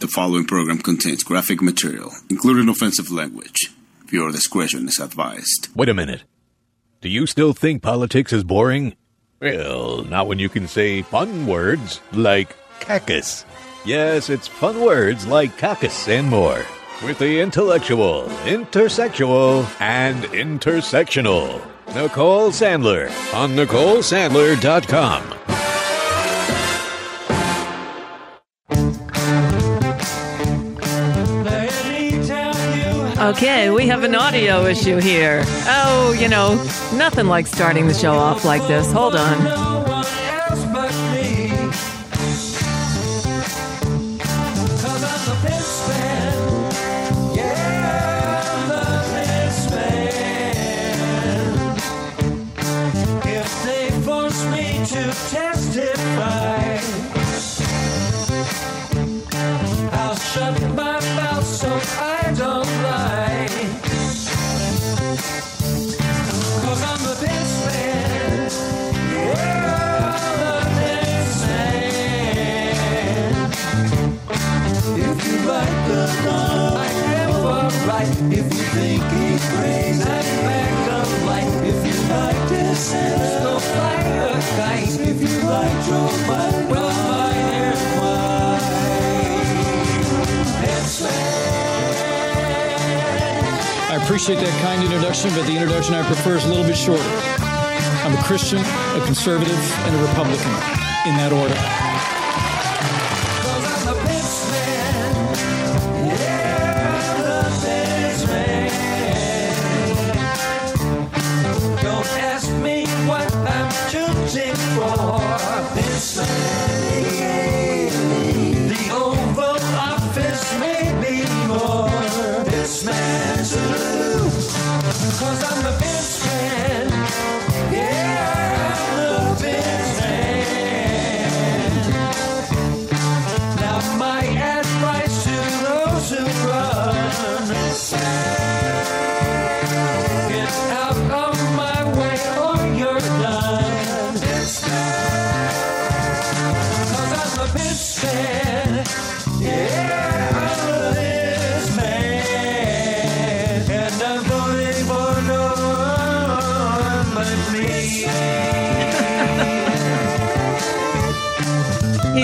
The following program contains graphic material, including offensive language. Viewer discretion is advised. Wait a minute. Do you still think politics is boring? Well, not when you can say fun words like cactus. Yes, it's fun words like cactus and more. With the intellectual, intersexual, and intersectional. Nicole Sandler on NicoleSandler.com. Okay, we have an audio issue here. Oh, you know, nothing like starting the show off like this. Hold on. I appreciate that kind introduction, but the introduction I prefer is a little bit shorter. I'm a Christian, a conservative, and a Republican, in that order.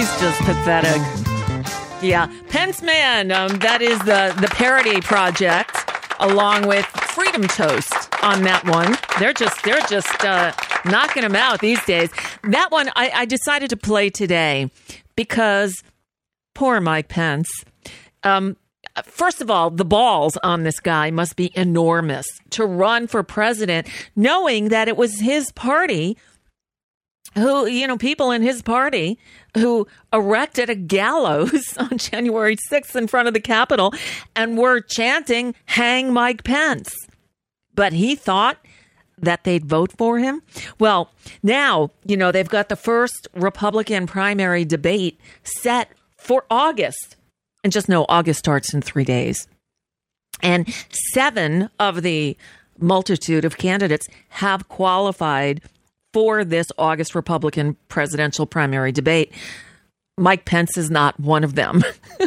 He's just pathetic. Yeah, Pence Man. Um, that is the the parody project, along with Freedom Toast on that one. They're just they're just uh, knocking them out these days. That one I, I decided to play today because poor Mike Pence. Um, First of all, the balls on this guy must be enormous to run for president, knowing that it was his party who, you know, people in his party who erected a gallows on January 6th in front of the Capitol and were chanting, Hang Mike Pence. But he thought that they'd vote for him. Well, now, you know, they've got the first Republican primary debate set for August. And just know August starts in three days. And seven of the multitude of candidates have qualified for this August Republican presidential primary debate. Mike Pence is not one of them.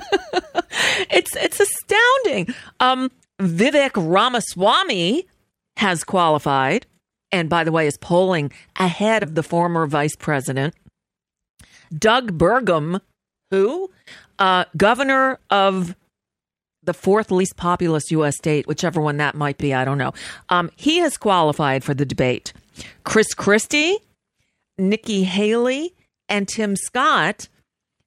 it's it's astounding. Um, Vivek Ramaswamy has qualified, and by the way, is polling ahead of the former vice president. Doug Burgum, who uh, governor of the fourth least populous U.S. state, whichever one that might be, I don't know. Um, he has qualified for the debate. Chris Christie, Nikki Haley, and Tim Scott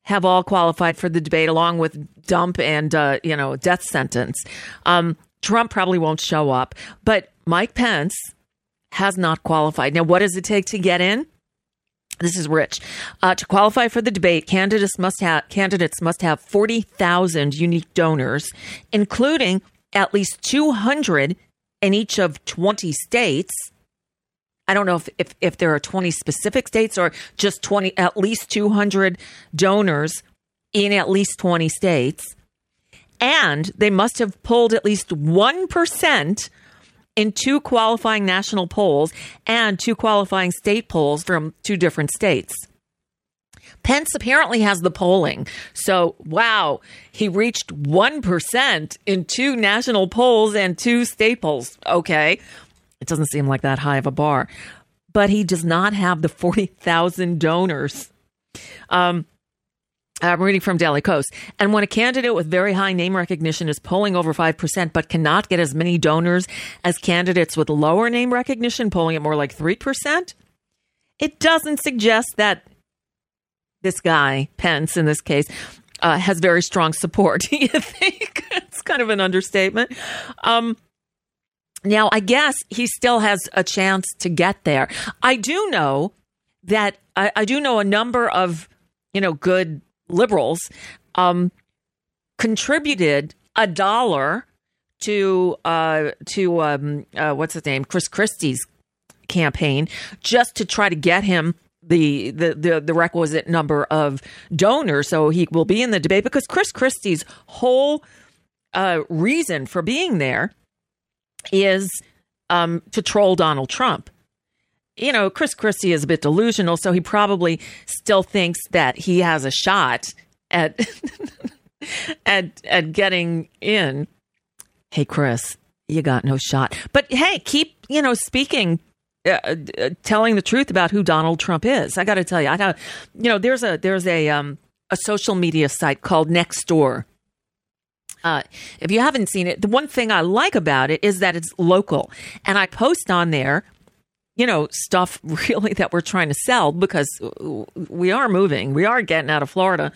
have all qualified for the debate, along with dump and uh, you know death sentence. Um, Trump probably won't show up, but Mike Pence has not qualified. Now, what does it take to get in? This is rich. Uh, to qualify for the debate, candidates must have candidates must have forty thousand unique donors, including at least two hundred in each of twenty states. I don't know if, if, if there are 20 specific states or just 20, at least 200 donors in at least 20 states. And they must have pulled at least 1% in two qualifying national polls and two qualifying state polls from two different states. Pence apparently has the polling. So, wow, he reached 1% in two national polls and two state polls. Okay. It doesn't seem like that high of a bar, but he does not have the 40,000 donors. Um, I'm reading from Daily Kos. And when a candidate with very high name recognition is polling over 5%, but cannot get as many donors as candidates with lower name recognition, polling at more like 3%, it doesn't suggest that this guy, Pence in this case, uh, has very strong support. Do you think? it's kind of an understatement. Um, now, I guess he still has a chance to get there. I do know that I, I do know a number of, you know, good liberals um, contributed a dollar to uh, to um, uh, what's his name, Chris Christie's campaign, just to try to get him the, the the the requisite number of donors, so he will be in the debate. Because Chris Christie's whole uh, reason for being there is um, to troll Donald Trump. You know, Chris Christie is a bit delusional, so he probably still thinks that he has a shot at at at getting in. Hey, Chris, you got no shot. But hey, keep you know speaking. Uh, uh, telling the truth about who Donald Trump is. I got to tell you, I got you know, there's a there's a um a social media site called Nextdoor. Uh, if you haven't seen it, the one thing I like about it is that it's local, and I post on there, you know, stuff really that we're trying to sell because we are moving, we are getting out of Florida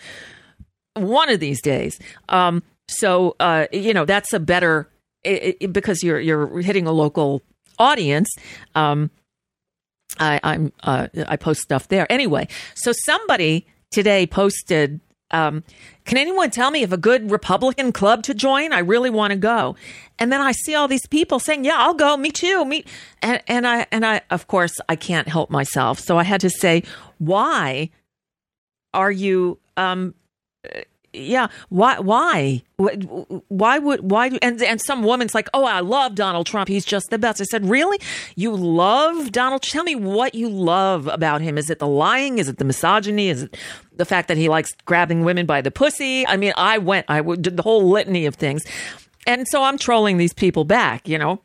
one of these days. Um, so uh, you know, that's a better it, it, because you're you're hitting a local audience. Um, I, I'm uh, I post stuff there anyway. So somebody today posted um, can anyone tell me if a good Republican club to join? I really want to go. And then I see all these people saying, "Yeah, I'll go. Me too. Me." And, and I and I, of course, I can't help myself. So I had to say, "Why are you?" Um, yeah. Why why? Why would why and and some woman's like oh i love donald trump. He's just the best. I said really? You love donald tell me what you love about him. Is it the lying? Is it the misogyny? Is it the fact that he likes grabbing women by the pussy? I mean i went i did the whole litany of things. And so i'm trolling these people back you know?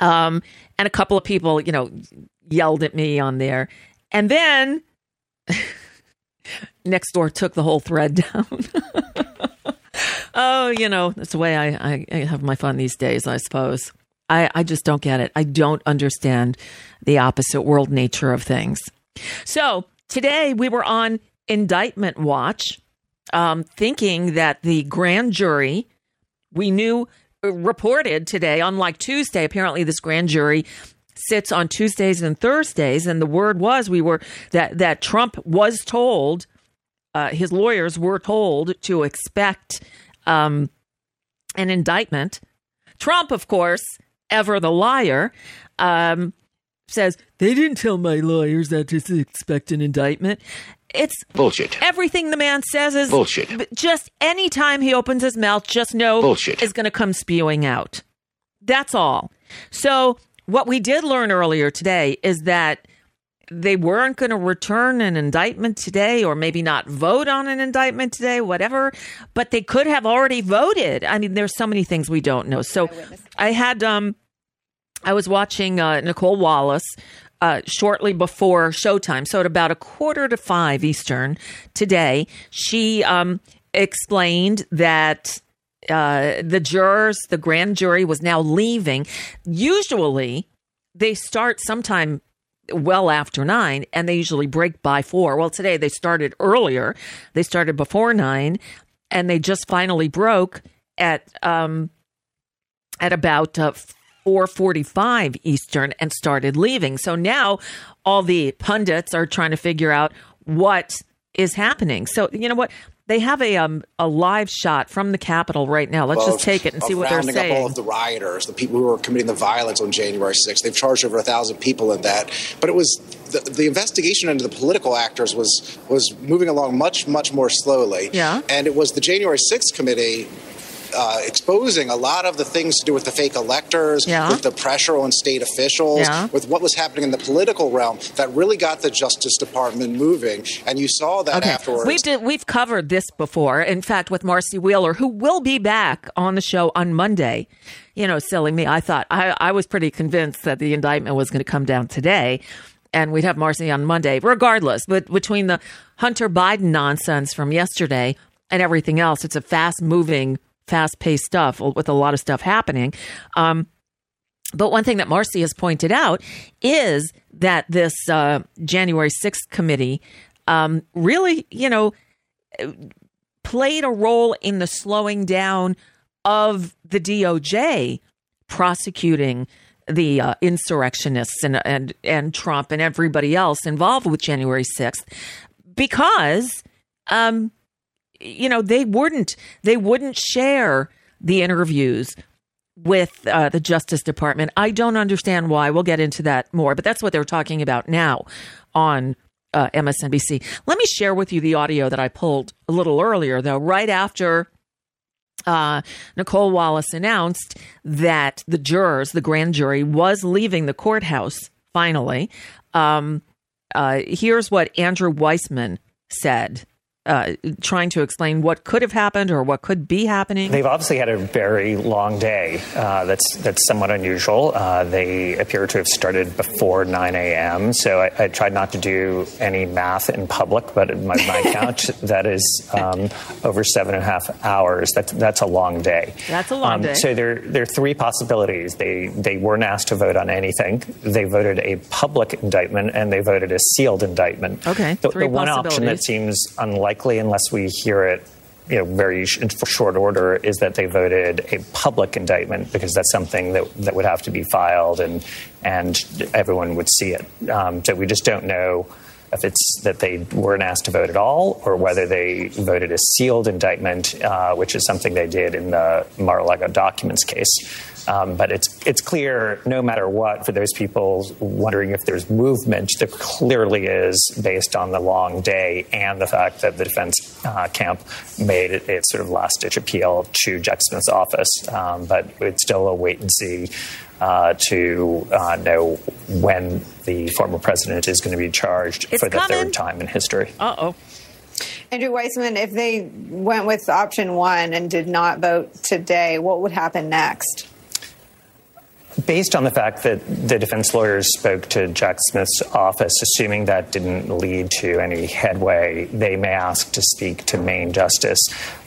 Um and a couple of people you know yelled at me on there. And then Nextdoor took the whole thread down. oh, you know, that's the way I, I, I, have my fun these days, I suppose. I, I just don't get it. I don't understand the opposite world nature of things. So today we were on indictment watch, um, thinking that the grand jury, we knew, uh, reported today, unlike Tuesday, apparently this grand jury sits on Tuesdays and Thursdays, and the word was we were that that Trump was told, uh, his lawyers were told to expect um, an indictment. Trump, of course, ever the liar, um, says they didn't tell my lawyers that to expect an indictment. It's bullshit. Everything the man says is bullshit. Just any time he opens his mouth, just know bullshit is going to come spewing out. That's all. So what we did learn earlier today is that they weren't going to return an indictment today, or maybe not vote on an indictment today, whatever. But they could have already voted. I mean, there's so many things we don't know. So I had um, I was watching uh, Nicolle Wallace uh, shortly before showtime. So at about a quarter to five Eastern today, she um, explained that uh, the jurors, the grand jury was now leaving. Usually they start sometime well after nine and they usually break by four. Well, today they started earlier. They started before nine and they just finally broke at, um, at about uh, 4:45 Eastern and started leaving. So now all the pundits are trying to figure out what is happening. So you know what? They have a um, a live shot from the Capitol right now. Let's of- just take it and see what they're rounding up all of the rioters, the people who were committing the violence on January 6th. They've charged over a thousand people in that, but it was the, the investigation into the political actors was was moving along much much more slowly. Yeah. and it was the January 6th committee. Uh, exposing a lot of the things to do with the fake electors, Yeah. with the pressure on state officials, Yeah. with what was happening in the political realm, that really got the Justice Department moving. And you saw that afterwards. We've did, we've covered this before. In fact, with Marcy Wheeler, who will be back on the show on Monday. You know, silly me. I thought I, I was pretty convinced that the indictment was going to come down today, and we'd have Marcy on Monday, regardless. But between the Hunter Biden nonsense from yesterday and everything else, it's a fast moving, fast paced stuff with a lot of stuff happening. Um, but one thing that Marcy has pointed out is that this uh, January 6th committee um, really, you know, played a role in the slowing down of the DOJ prosecuting the uh, insurrectionists and, and and Trump and everybody else involved with January 6th because um you know they wouldn't they wouldn't share the interviews with uh, the Justice Department. I don't understand why. We'll get into that more, but that's what they're talking about now on uh, MSNBC. Let me share with you the audio that I pulled a little earlier, though, right after uh, Nicolle Wallace announced that the jurors, the grand jury, was leaving the courthouse finally. Um, uh, here's what Andrew Weissmann said. Uh, trying to explain what could have happened or what could be happening. They've obviously had a very long day. Uh, that's that's somewhat unusual. Uh, they appear to have started before 9 a.m. So I, I tried not to do any math in public, but my, my count, that is um, over seven and a half hours. That's that's a long day. That's a long Um, day. So there there are three possibilities. They they weren't asked to vote on anything. They voted a public indictment and they voted a sealed indictment. Okay, The, three the one option that seems unlikely unless we hear it you know, very sh- short order is that they voted a public indictment because that's something that, that would have to be filed and and everyone would see it. Um, so we just don't know if it's that they weren't asked to vote at all or whether they voted a sealed indictment, uh, which is something they did in the Mar-a-Lago documents case. Um, but it's it's clear, no matter what, for those people wondering if there's movement, there clearly is, based on the long day and the fact that the defense uh, camp made it its sort of last ditch appeal to Jack Smith's office. Um, but it's still a wait and see uh, to uh, know when the former president is going to be charged It's for the coming. third time in history. Uh oh. Andrew Weissmann, if they went with option one and did not vote today, what would happen next? Based on the fact that the defense lawyers spoke to Jack Smith's office, assuming that didn't lead to any headway, they may ask to speak to Main Justice.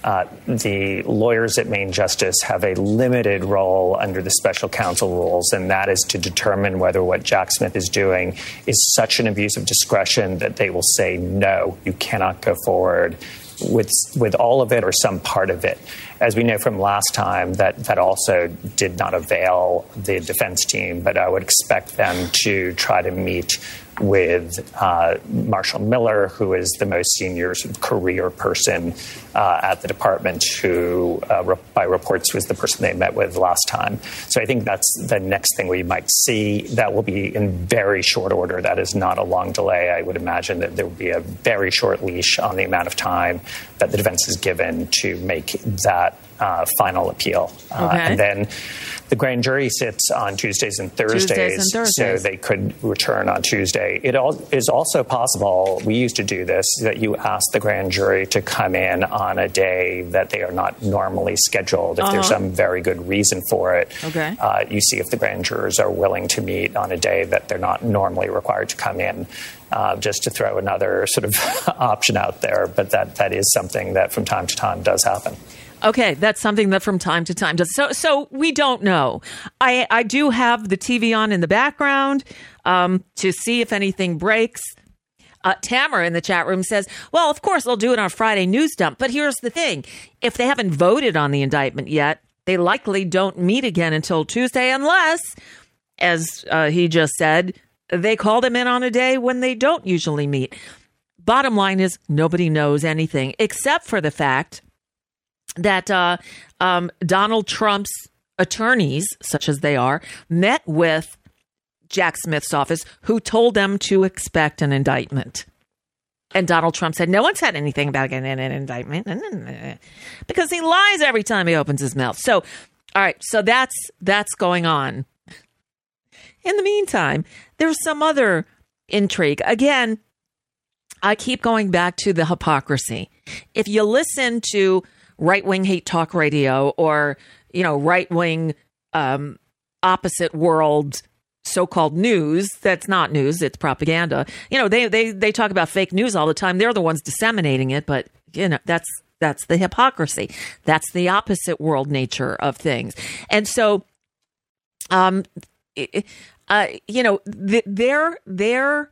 Uh, the lawyers at Main Justice have a limited role under the special counsel rules, and that is to determine whether what Jack Smith is doing is such an abuse of discretion that they will say, no, you cannot go forward with with all of it or some part of it. As we know from last time, that that also did not avail the defense team. But I would expect them to try to meet with uh, Marshall Miller, who is the most senior sort of career person uh, at the department, who uh, re- by reports was the person they met with last time. So I think that's the next thing we might see. That will be in very short order. That is not a long delay. I would imagine that there will be a very short leash on the amount of time that the defense is given to make that uh, final appeal. Uh, Okay. and then the grand jury sits on Tuesdays and Thursdays, Tuesdays and Thursdays. so they could return on Tuesday day. It is also possible, we used to do this, that you ask the grand jury to come in on a day that they are not normally scheduled. If there's Uh-huh. some very good reason for it, Okay. uh, you see if the grand jurors are willing to meet on a day that they're not normally required to come in. Uh, just to throw another sort of option out there, but that, that is something that from time to time does happen. Okay, that's something that from time to time does. So, so we don't know. I I do have the TV on in the background um, to see if anything breaks. Uh, Tamara in the chat room says, "Well, of course they'll do it on Friday news dump, but here's the thing: if they haven't voted on the indictment yet, they likely don't meet again until Tuesday, unless, as uh, he just said, they called him in on a day when they don't usually meet." Bottom line is, nobody knows anything except for the fact that uh, um, Donald Trump's attorneys, such as they are, met with Jack Smith's office, who told them to expect an indictment. And Donald Trump said, No one said anything about getting an indictment because he lies every time he opens his mouth. So, all right, so that's that's going on. In the meantime, there's some other intrigue. Again, I keep going back to the hypocrisy. If you listen to right wing hate talk radio or, you know, right wing um, opposite world so called news, that's not news, it's propaganda. You know, they, they, they talk about fake news all the time. They're the ones disseminating it, but, you know, that's that's the hypocrisy. That's the opposite world nature of things. And so, um, uh, you know, th- their their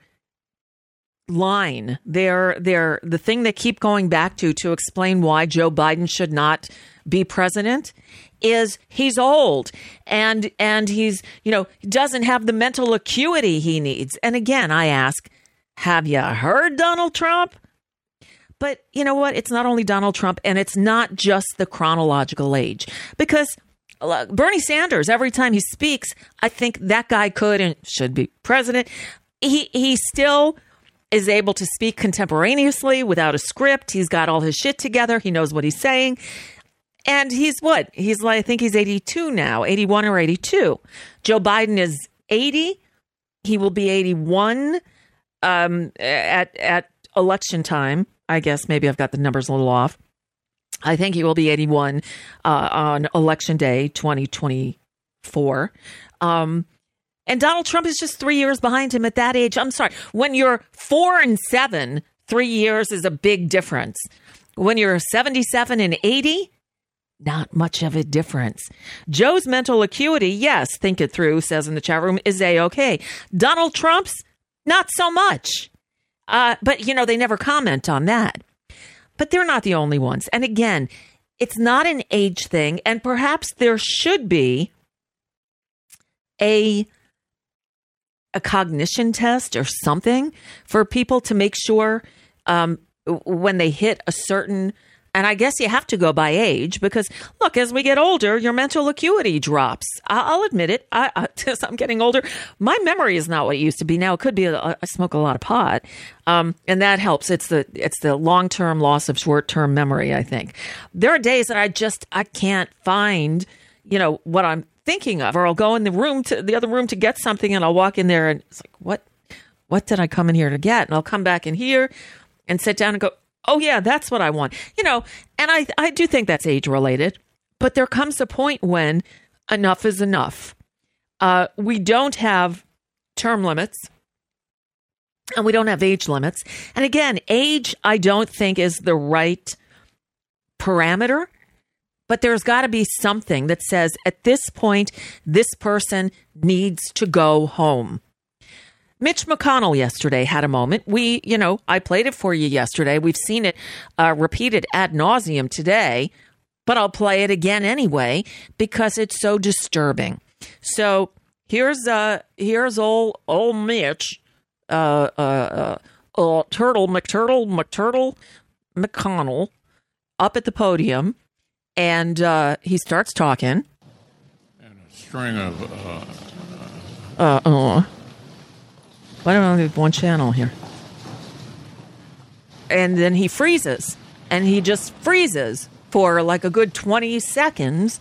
line, their their the thing they keep going back to to explain why Joe Biden should not be president is he's old and and he's you know doesn't have the mental acuity he needs. And again, I ask, have you heard Donald Trump? But you know what? It's not only Donald Trump and it's not just the chronological age because look, Bernie Sanders, every time he speaks, I think that guy could and should be president. He he still is able to speak contemporaneously without a script. He's got all his shit together. He knows what he's saying. And he's what? He's like I think he's 82 now, 81 or 82. Joe Biden is 80. He will be 81 um, at at election time. I guess maybe I've got the numbers a little off. I think he will be 81 uh, on election day 2024. Um, and Donald Trump is just three years behind him at that age. I'm sorry. When you're four and seven, three years is a big difference. When you're 77 and 80, not much of a difference. Joe's mental acuity, yes, think it through, says in the chat room, is a okay. Donald Trump's, not so much. Uh, but, you know, they never comment on that. But they're not the only ones. And again, it's not an age thing. And perhaps there should be a a cognition test or something for people to make sure um, when they hit a certain and I guess you have to go by age because look, as we get older, your mental acuity drops. I- I'll admit it. I, I, i'm getting older, my memory is not what it used to be. Now it could be a, I smoke a lot of pot, um, and that helps. It's the it's the long term loss of short term memory. I think there are days that I just I can't find you know what I'm thinking of, or I'll go in the room to the other room to get something, and I'll walk in there and it's like what what did I come in here to get? And I'll come back in here and sit down and go, oh yeah, that's what I want. You know, and I I do think that's age related, but there comes a point when enough is enough. Uh, we don't have term limits. And we don't have age limits. And again, age, I don't think is the right parameter, but there's got to be something that says at this point, this person needs to go home. Mitch McConnell yesterday had a moment. We, you know, I played it for you yesterday. We've seen it uh, repeated ad nauseum today, but I'll play it again anyway because it's so disturbing. So here's uh here's old old Mitch, uh uh, uh, uh Turtle McTurtle McTurtle McConnell up at the podium, and uh, he starts talking. And a string of uh, Uh, uh, why don't I only have one channel here? And then he freezes, and he just freezes for like a good 20 seconds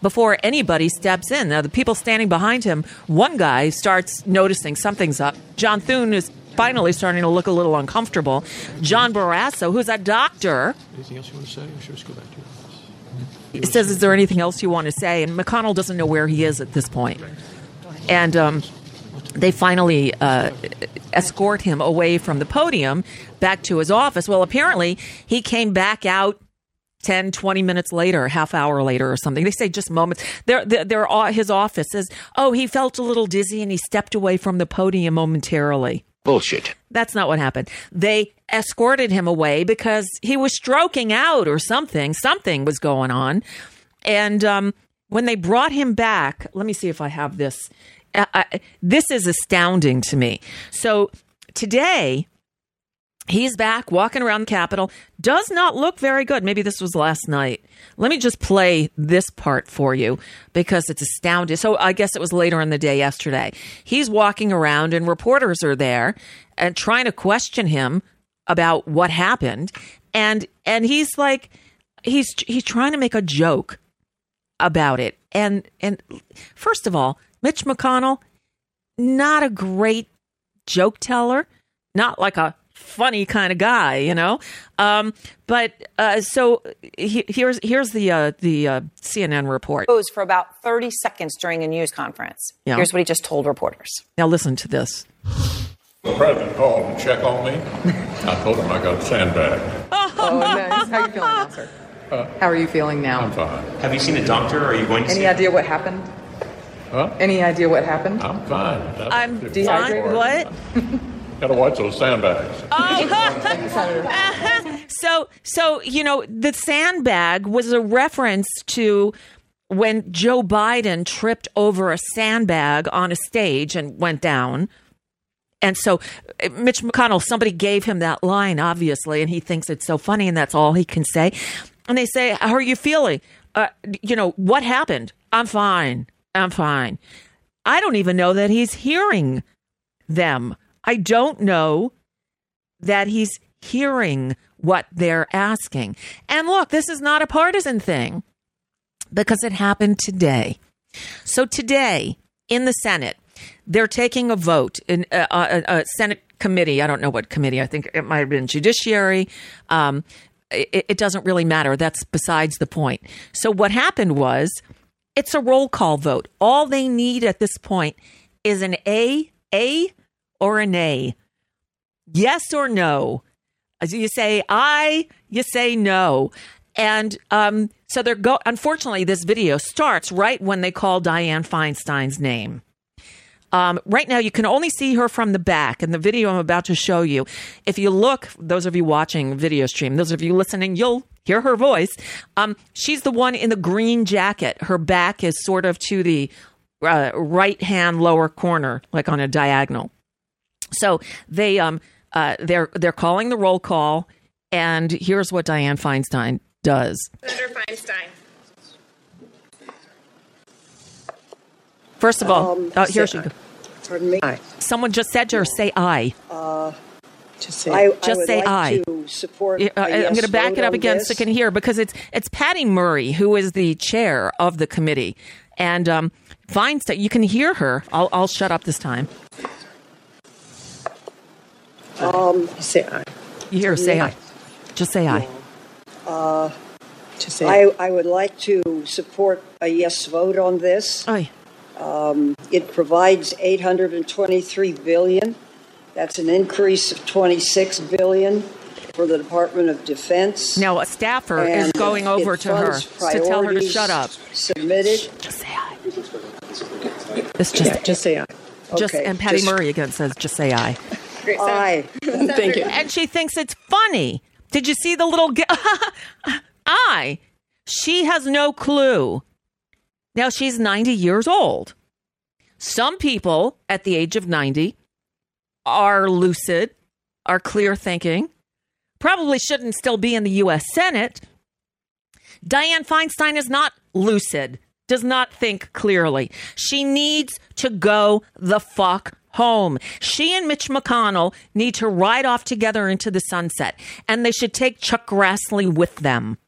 before anybody steps in. Now, the people standing behind him, one guy starts noticing something's up. John Thune is finally starting to look a little uncomfortable. John Barrasso, who's a doctor, Anything else you want to say, or should we just go back to your he says, Is there anything else you want to say? And McConnell doesn't know where he is at this point. And um, they finally uh, escort him away from the podium back to his office. Well, apparently, he came back out 10, 20 minutes later, half hour later or something. They say just moments. They're, they're, they're, his office says, Oh, he felt a little dizzy and he stepped away from the podium momentarily. Bullshit. That's not what happened. They escorted him away because he was stroking out or something. Something was going on. And um, when they brought him back, let me see if I have this. Uh, I, this is astounding to me. So today, he's back walking around the Capitol. Does not look very good. Maybe this was last night. Let me just play this part for you because it's astounding. So I guess it was later in the day yesterday. He's walking around and reporters are there and trying to question him about what happened. And and he's like he's he's trying to make a joke about it. And and first of all, Mitch McConnell, not a great joke teller, not like a funny kind of guy, you know. Um, but uh, so he, here's here's the uh, the uh, CNN report. Posed for about 30 seconds during a news conference. Yeah. Here's what he just told reporters. Now listen to this. The president called to check on me. I told him I got a sandbag. Oh, nice. How are you feeling now, sir? How are you feeling now? I'm fine. Have you seen a doctor? Are you going to Any see idea what happened? Huh? Any idea what happened? I'm fine. That's I'm dehydrated. What? Gotta watch those sandbags. Senator. so so you know the sandbag was a reference to when Joe Biden tripped over a sandbag on a stage and went down. And so uh, Mitch McConnell, somebody gave him that line, obviously, and he thinks it's so funny, and that's all he can say. And they say, How are you feeling? Uh, you know, what happened? I'm fine. I'm fine. I don't even know that he's hearing them. I don't know that he's hearing what they're asking. And look, this is not a partisan thing because it happened today. So today in the Senate, they're taking a vote in a, a, a Senate committee. I don't know what committee. I think it might have been Judiciary. Um, it, it doesn't really matter. That's besides the point. So what happened was it's a roll call vote. All they need at this point is an A, A, or a nay? Yes or no. As You say I, you say no. And um, so they're go. Unfortunately, this video starts right when they call Dianne Feinstein's name. Um, right now, you can only see her from the back, and the video I'm about to show you. If you look, those of you watching video stream, those of you listening, you'll hear her voice. Um, she's the one in the green jacket. Her back is sort of to the uh, right hand lower corner, like on a diagonal. So they um uh, they're they're calling the roll call, and here's what Dianne Feinstein does. Senator Feinstein. First of all, Um, oh, here say she goes. Pardon me. Someone just said to her, "Say I." Uh, Just say I, I Just would say like I. to support. Yeah, a uh, I'm yes going to back it up on again this. so you can hear because it's it's Patty Murray who is the chair of the committee, and um, Feinstein. You can hear her. I'll I'll shut up this time. Um, say I. You hear her say I. Just say I. uh, Just say I, I would like to support a yes vote on this. Aye. Um, it provides 823 billion. That's an increase of 26 billion for the Department of Defense. Now a staffer is going it over to her to tell her to shut up. Submitted. Just say I. It's just Yeah, just say I. just Okay, and Patty just- Murray again says just say I. Great. Aye. Thank you. and she thinks it's funny. Did you see the little g- I? She has no clue. Now she's 90 years old. Some people at the age of 90 are lucid, are clear thinking, probably shouldn't still be in the US Senate. Dianne Feinstein is not lucid, does not think clearly. She needs to go the fuck home. She and Mitch McConnell need to ride off together into the sunset, and they should take Chuck Grassley with them.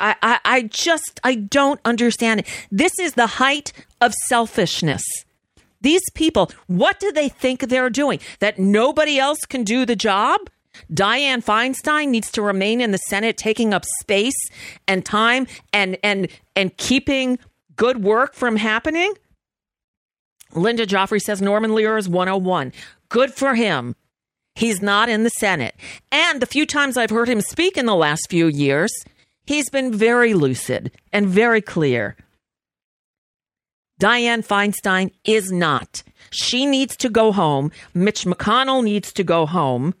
I, I, I just, I don't understand it. This is the height of selfishness. These people, what do they think they're doing? That nobody else can do the job? Dianne Feinstein needs to remain in the Senate, taking up space and time and and and keeping good work from happening. Linda Joffrey says Norman Lear is 101. Good for him. He's not in the Senate. And the few times I've heard him speak in the last few years, he's been very lucid and very clear. Dianne Feinstein is not. She needs to go home. Mitch McConnell needs to go home.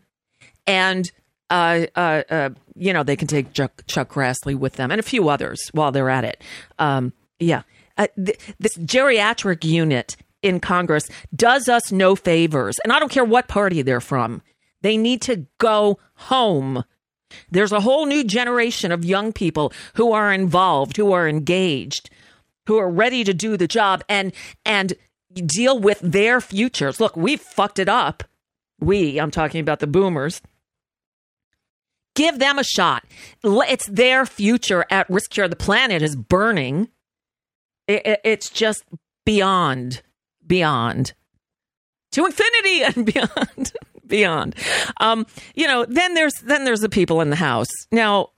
And, uh, uh, uh, you know, they can take Chuck, Chuck Grassley with them and a few others while they're at it. Um, yeah. Uh, th- this geriatric unit in Congress does us no favors. And I don't care what party they're from. They need to go home. There's a whole new generation of young people who are involved, who are engaged, who are ready to do the job and and deal with their futures. Look, we've fucked it up. We, I'm talking about the boomers. Give them a shot. It's their future at risk here. The planet is burning. It's just beyond, beyond to infinity and beyond beyond. Um, you know, then there's then there's the people in the house. Now,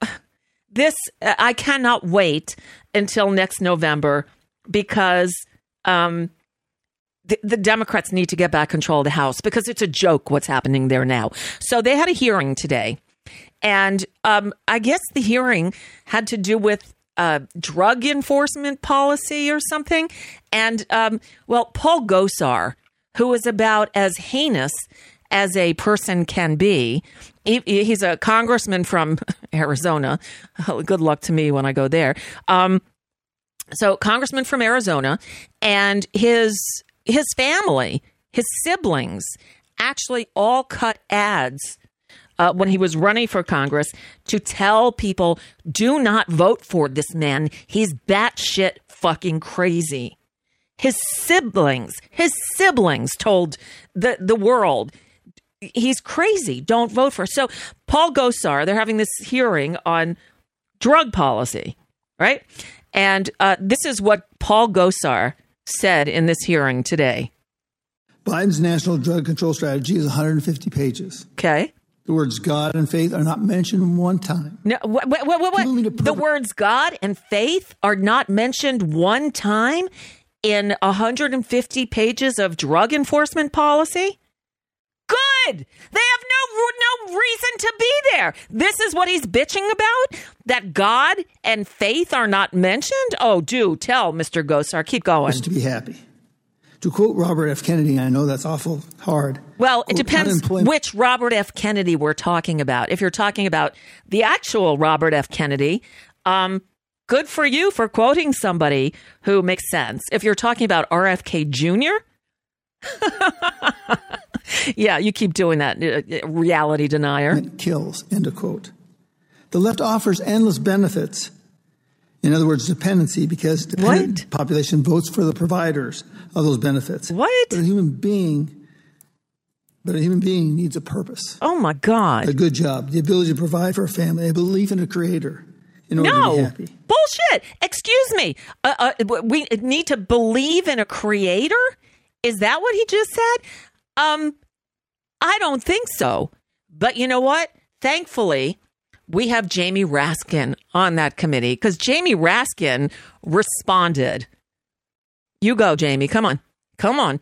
this I cannot wait until next November because um, the, the Democrats need to get back control of the House because it's a joke what's happening there now. So they had a hearing today, and um, I guess the hearing had to do with uh, drug enforcement policy or something. And um, well, Paul Gosar, who is about as heinous as a person can be. He, he's a congressman from Arizona. Good luck to me when I go there. Um, so, congressman from Arizona, and his his family, his siblings, actually all cut ads uh, when he was running for Congress to tell people, "Do not vote for this man. He's batshit fucking crazy." His siblings, his siblings told the the world he's crazy. Don't vote for. So Paul Gosar, they're having this hearing on drug policy, right? And uh, this is what Paul Gosar said in this hearing today. Biden's national drug control strategy is 150 pages. Okay. The words God and faith are not mentioned one time. No, what? what, what, what? The words God and faith are not mentioned one time in 150 pages of drug enforcement policy? Good. They have no no reason to be there. This is what he's bitching about. That God and faith are not mentioned. Oh, do tell Mr. Gosar. Keep going. Just to be happy. To quote Robert F. Kennedy, I know that's awful hard. Well, it depends which Robert F. Kennedy we're talking about. If you're talking about the actual Robert F. Kennedy, um, good for you for quoting somebody who makes sense. If you're talking about RFK Jr., yeah, you keep doing that, uh, reality denier. It kills. End of quote. The left offers endless benefits. In other words, dependency, because dependent population votes for the providers of those benefits. What? But a human being, but a human being needs a purpose, Oh my God. a good job, the ability to provide for a family, a belief in a creator in order to be happy. No, happy. bullshit. Excuse me. Uh, uh, we need to believe in a creator. Is that what he just said? Um, I don't think so. But you know what? Thankfully, we have Jamie Raskin on that committee because Jamie Raskin responded. You go, Jamie. Come on. Come on.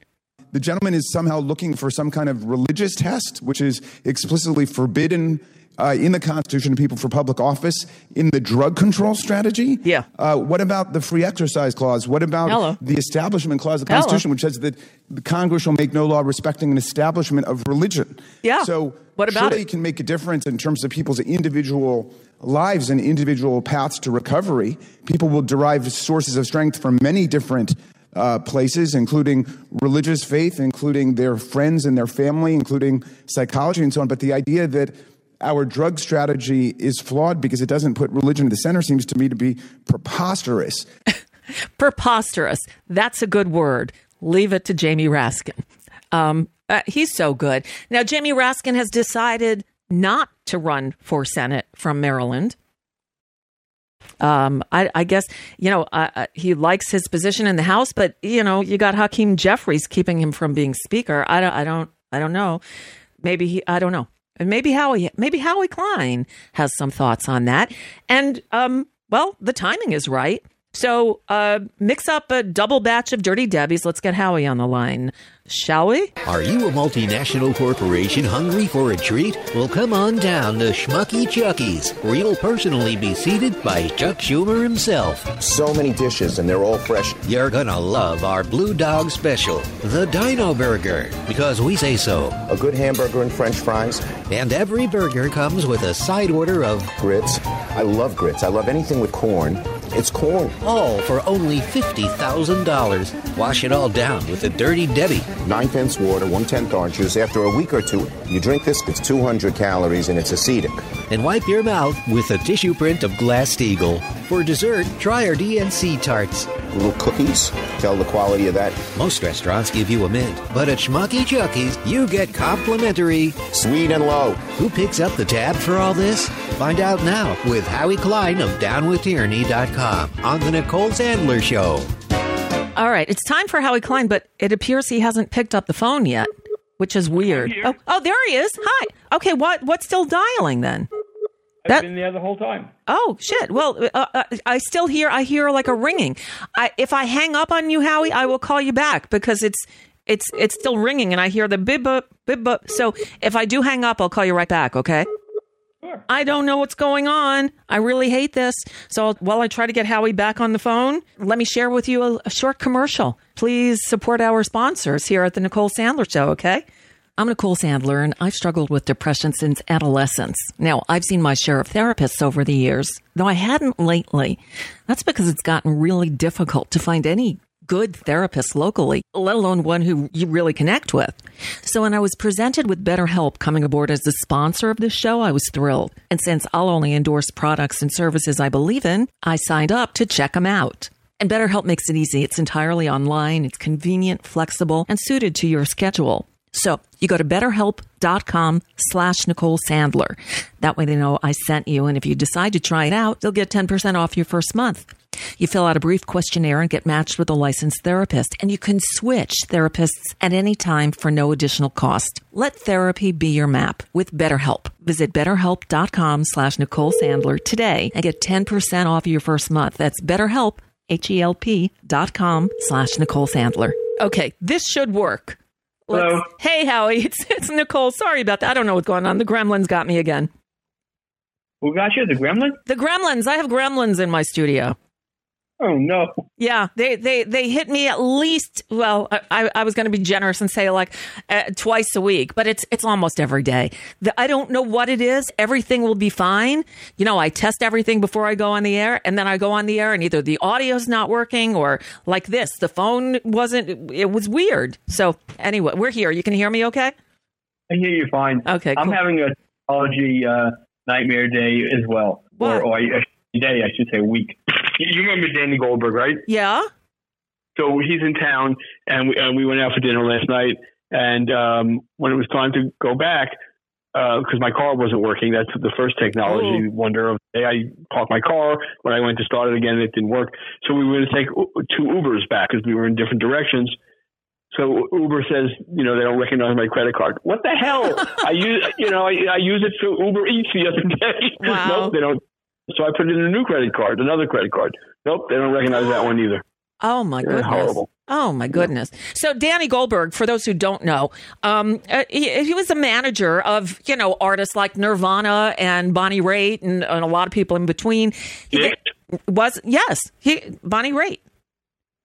the gentleman is somehow looking for some kind of religious test, which is explicitly forbidden uh, in the Constitution to people for public office in the drug control strategy. Yeah. Uh, what about the free exercise clause? What about Hello. the establishment clause of the Hello. Constitution, which says that the Congress shall make no law respecting an establishment of religion? Yeah. So What about surely it? can make a difference in terms of people's individual lives and individual paths to recovery. People will derive sources of strength from many different uh, places, including religious faith, including their friends and their family, including psychology and so on. But the idea that our drug strategy is flawed because it doesn't put religion at the center seems to me to be preposterous. Preposterous. That's a good word. Leave it to Jamie Raskin. Um, uh, he's so good. Now, Jamie Raskin has decided not to run for Senate from Maryland. Um, I, I guess you know uh, he likes his position in the House, but you know you got Hakeem Jeffries keeping him from being Speaker. I don't, I don't, I don't know. Maybe he, I don't know. And maybe Howie, maybe Howie Klein has some thoughts on that. And um, well, the timing is right. So uh, mix up a double batch of Dirty Debbies. Let's get Howie on the line, shall we? Are you a multinational corporation hungry for a treat? Well, come on down to Schmucky Chucky's, where you'll personally be seated by Chuck Schumer himself. So many dishes, and they're all fresh. You're gonna love our Blue Dog Special, the Dino Burger, because we say so. A good hamburger and french fries. And every burger comes with a side order of grits. I love grits. I love anything with corn. It's corn. All for only $50,000. Wash it all down with a Dirty Debbie. Nine tenths water, one tenth orange juice. After a week or two, you drink this, it's 200 calories and it's acidic. And wipe your mouth with a tissue print of Glass Steagall. For dessert, try our DNC tarts. Little cookies. Tell the quality of that. Most restaurants give you a mint, but at Schmucky Chucky's, you get complimentary. Sweet and low. Who picks up the tab for all this? Find out now with Howie Klein of DownWithTyranny.com on the Nicole Sandler Show. All right, it's time for Howie Klein, but it appears he hasn't picked up the phone yet, which is weird. Oh, oh, there he is. Hi. Okay, what what's still dialing then? I've That- been there the whole time. Oh shit! Well, uh, uh, I still hear I hear like a ringing. I, if I hang up on you, Howie, I will call you back because it's it's it's still ringing and I hear the bib bib bib. So if I do hang up, I'll call you right back. Okay. Sure. I don't know what's going on. I really hate this. So while I try to get Howie back on the phone, let me share with you a, a short commercial. Please support our sponsors here at the Nicole Sandler Show, okay? I'm Nicole Sandler, and I've struggled with depression since adolescence. Now, I've seen my share of therapists over the years, though I hadn't lately. That's because it's gotten really difficult to find any good therapist locally, let alone one who you really connect with. So when I was presented with BetterHelp coming aboard as the sponsor of this show, I was thrilled. And since I'll only endorse products and services I believe in, I signed up to check them out. And BetterHelp makes it easy. It's entirely online, it's convenient, flexible, and suited to your schedule. So you go to betterhelp.com slash Nicole Sandler. That way they know I sent you. And if you decide to try it out, you'll get 10% off your first month. You fill out a brief questionnaire and get matched with a licensed therapist. And you can switch therapists at any time for no additional cost. Let therapy be your map with BetterHelp. Visit betterhelp.com slash Nicole Sandler today and get 10% off your first month. That's betterhelp, H-E-L-P dot com slash Nicole Sandler. Okay, this should work. Let's- Hello. Hey, Howie. It's, it's Nicole. Sorry about that. I don't know what's going on. The gremlins got me again. Who got you? The gremlin? The gremlins. I have gremlins in my studio. Oh no. Yeah, they they they hit me at least. Well, I, I- was going to be generous and say like uh, twice a week, but it's it's almost every day. The, I don't know what it is. Everything will be fine. You know, I test everything before I go on the air, and then I go on the air, and either the audio's not working or like this, the phone wasn't. It was weird. So anyway, we're here. You can hear me, okay? I hear you fine. Okay, I'm cool. having a technology uh, nightmare day as well. What? Or, or I, day, I should say, week. You, you remember Danny Goldberg, right? Yeah. So he's in town, and we, and we went out for dinner last night. And um, when it was time to go back, because my car wasn't working, that's the first technology wonder of the day. I parked my car. When I went to start it again, it didn't work. So we were going to take two Ubers back because we were in different directions. So Uber says, you know, they don't recognize my credit card. What the hell? I use, you know, I, I use it for Uber Eats the other day. Wow. nope, they don't. So I put in a new credit card, another credit card. Nope, they don't recognize that one either. Oh my They're goodness. horrible. Oh my goodness. So Danny Goldberg, for those who don't know, um, uh, he, he was a manager of you know artists like Nirvana and Bonnie Raitt and, and a lot of people in between. He was yes, he Bonnie Raitt.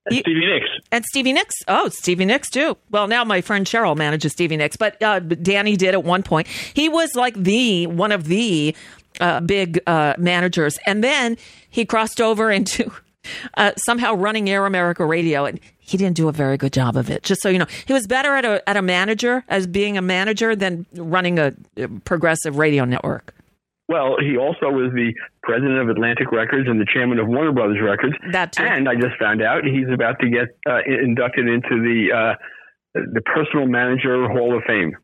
And Stevie Nicks. And Stevie Nicks. Oh, Stevie Nicks too. Well, now my friend Cheryl manages Stevie Nicks, but uh, Danny did at one point. He was like the one of the uh, big uh, managers, and then he crossed over into uh, somehow running Air America Radio, and he didn't do a very good job of it. Just so you know, he was better at a at a manager as being a manager than running a, progressive radio network. Well, he also was the president of Atlantic Records and the chairman of Warner Brothers Records. That too. And I just found out he's about to get uh, inducted into the uh, the Personal Manager Hall of Fame.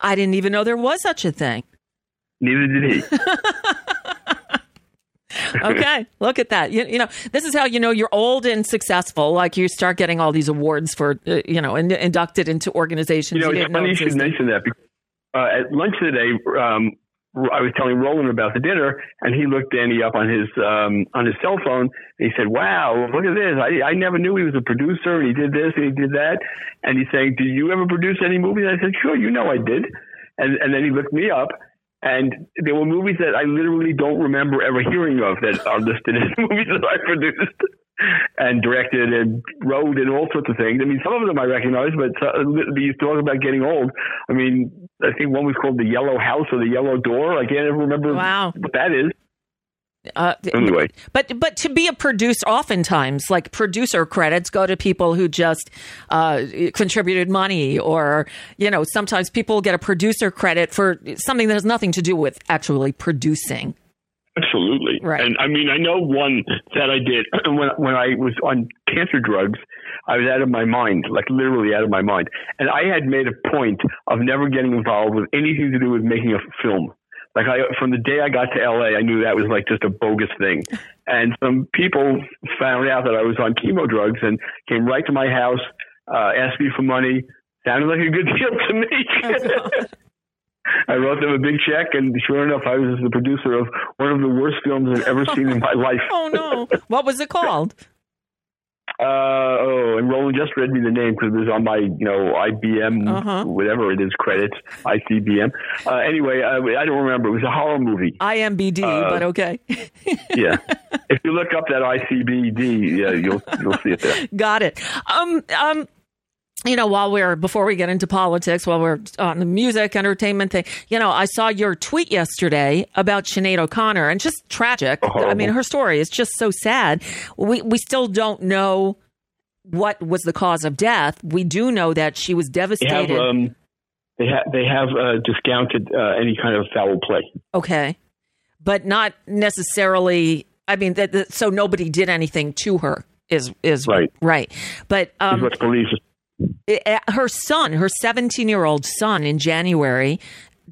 I didn't even know there was such a thing. Neither did he. okay, look at that. You, you know, this is how you know you're old and successful. Like you start getting all these awards for, uh, you know, in, inducted into organizations. You know, you it's didn't know funny you should mention that. Because, uh, at lunch today, um, I was telling Roland about the dinner, and he looked Danny up on his um, on his cell phone. And he said, "Wow, look at this! I I never knew he was a producer, and he did this and he did that." And he's saying, "Did you ever produce any movies?" I said, "Sure, you know I did." And and then he looked me up, and there were movies that I literally don't remember ever hearing of that are listed as movies that I produced and directed and wrote and all sorts of things. I mean, some of them I recognize, but uh, you talk about getting old. I mean, I think one was called The Yellow House or The Yellow Door. I can't ever remember Wow. what that is. Uh, Anyway. But but to be a producer, oftentimes like producer credits go to people who just uh, contributed money, or you know, sometimes people get a producer credit for something that has nothing to do with actually producing. Absolutely. Right. And I mean, I know one that I did when when I was on cancer drugs. I was out of my mind, like literally out of my mind. And I had made a point of never getting involved with anything to do with making a film. Like I, from the day I got to LA, I knew that was like just a bogus thing. And some people found out that I was on chemo drugs and came right to my house, uh, asked me for money. Sounded like a good deal to me. I wrote them a big check, and sure enough, I was the producer of one of the worst films I've ever seen in my life. Oh no! What was it called? Uh, oh, and Roland just read me the name because it was on my, you know, IBM, Uh-huh. whatever it is, credits, ICBM. Uh, anyway, uh, I don't remember. It was a horror movie. IMBD, Uh, but okay. Yeah. if you look up that ICBD, yeah, you'll you'll see it there. Got it. Um, um, you know, while we're before we get into politics, while we're on the music entertainment thing, you know, I saw your tweet yesterday about Sinead O'Connor, and just tragic. I mean, her story is just so sad. We we still don't know what was the cause of death. We do know that she was They have devastated. um, they have they have uh, discounted uh, any kind of foul play. okay, but not necessarily. I mean, that, that so nobody did anything to her is is Right. right. But um, is what's believed. Uh, her son, her 17 year old son, in January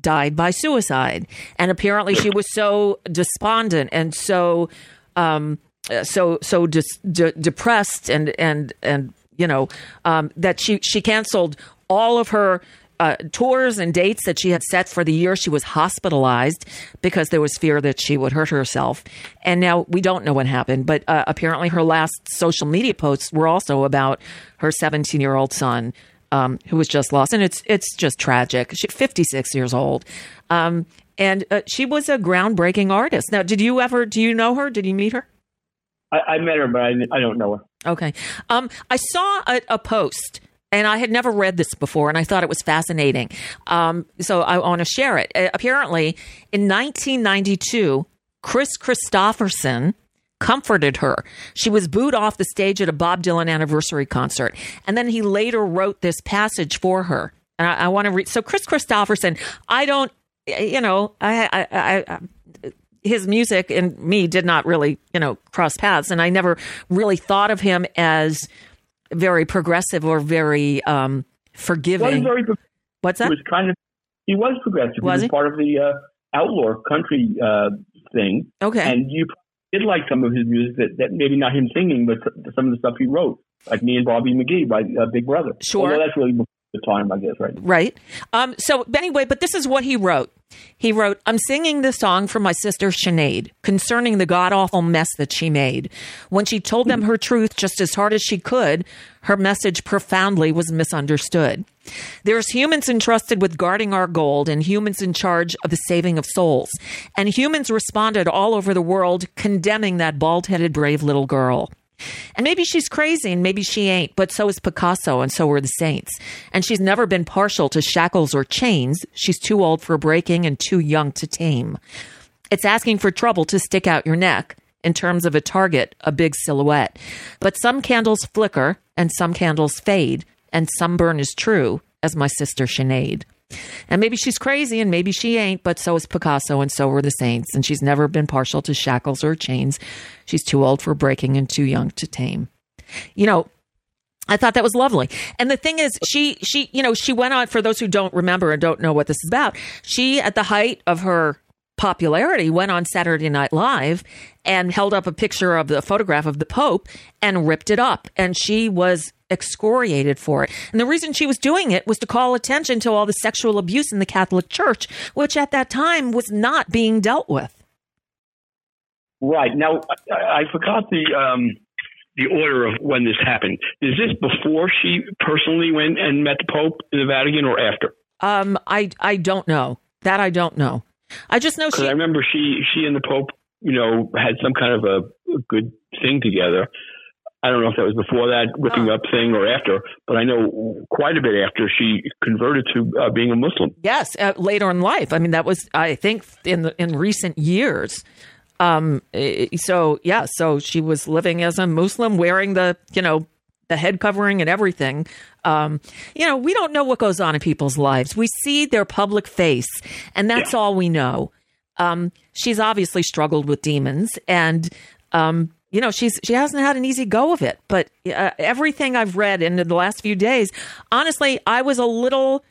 died by suicide, and apparently she was so despondent and so, um, uh, so so de- depressed and and and you know um, that she she canceled all of her. Uh, tours and dates that she had set for the year. She was hospitalized because there was fear that she would hurt herself. And now we don't know what happened but uh, apparently her last social media posts were also about her 17 year old son um, who was just lost. And it's it's just tragic. She's 56 years old. Um, and uh, she was a groundbreaking artist. Now did you ever do you know her? Did you meet her? I, I met her, but I, I don't know her. Okay. Um, I saw a, a post. And I had never read this before, and I thought it was fascinating. Um, so I want to share it. Uh, apparently, in 1992, Kris Kristofferson comforted her. She was booed off the stage at a Bob Dylan anniversary concert, and then he later wrote this passage for her. And I, I want to read. So Kris Kristofferson, I don't, you know, I, I, I, his music and me did not really, you know, cross paths. And I never really thought of him as very progressive or very um, forgiving. very What's that? He was kind of he was progressive. Was he he? was part of the uh, outlaw country uh, thing. Okay. and you did like some of his music that, that maybe not him singing, but some of the stuff he wrote, like me and Bobby McGee by uh, Big Brother. Sure. Although that's really the time, I guess, right? Right. Um, so, anyway, but this is what he wrote. He wrote, I'm singing this song for my sister Sinead concerning the god awful mess that she made. When she told them her truth just as hard as she could, her message profoundly was misunderstood. There's humans entrusted with guarding our gold and humans in charge of the saving of souls. And humans responded all over the world condemning that bald headed brave little girl. And maybe she's crazy and maybe she ain't, but so is Picasso and so are the saints. And she's never been partial to shackles or chains. She's too old for breaking and too young to tame. It's asking for trouble to stick out your neck in terms of a target, a big silhouette. But some candles flicker and some candles fade, and some burn as true as my sister Sinead. And maybe she's crazy and maybe she ain't, but so is Picasso and so were the saints. And she's never been partial to shackles or chains. She's too old for breaking and too young to tame. You know, I thought that was lovely. And the thing is, she, she, you know, she went on, for those who don't remember and don't know what this is about, she, at the height of her popularity, went on Saturday Night Live and held up a picture of the photograph of the Pope and ripped it up. And she was excoriated for it. And the reason she was doing it was to call attention to all the sexual abuse in the Catholic Church, which at that time was not being dealt with. Right now, I, I forgot the um, the order of when this happened. Is this before she personally went and met the Pope in the Vatican, or after? Um, I I don't know that. I don't know. I just know Because she. I remember she she and the Pope, you know, had some kind of a, a good thing together. I don't know if that was before that ripping up thing or after, but I know quite a bit after she converted to uh, being a Muslim. Yes, uh, later in life. I mean, that was I think in the, in recent years. Um, so yeah, so she was living as a Muslim, wearing the you know the head covering and everything. Um, you know, we don't know what goes on in people's lives. We see their public face, and that's all we know. Um, she's obviously struggled with demons, and um, you know, she's she hasn't had an easy go of it. But uh, everything I've read in the last few days, honestly, I was a little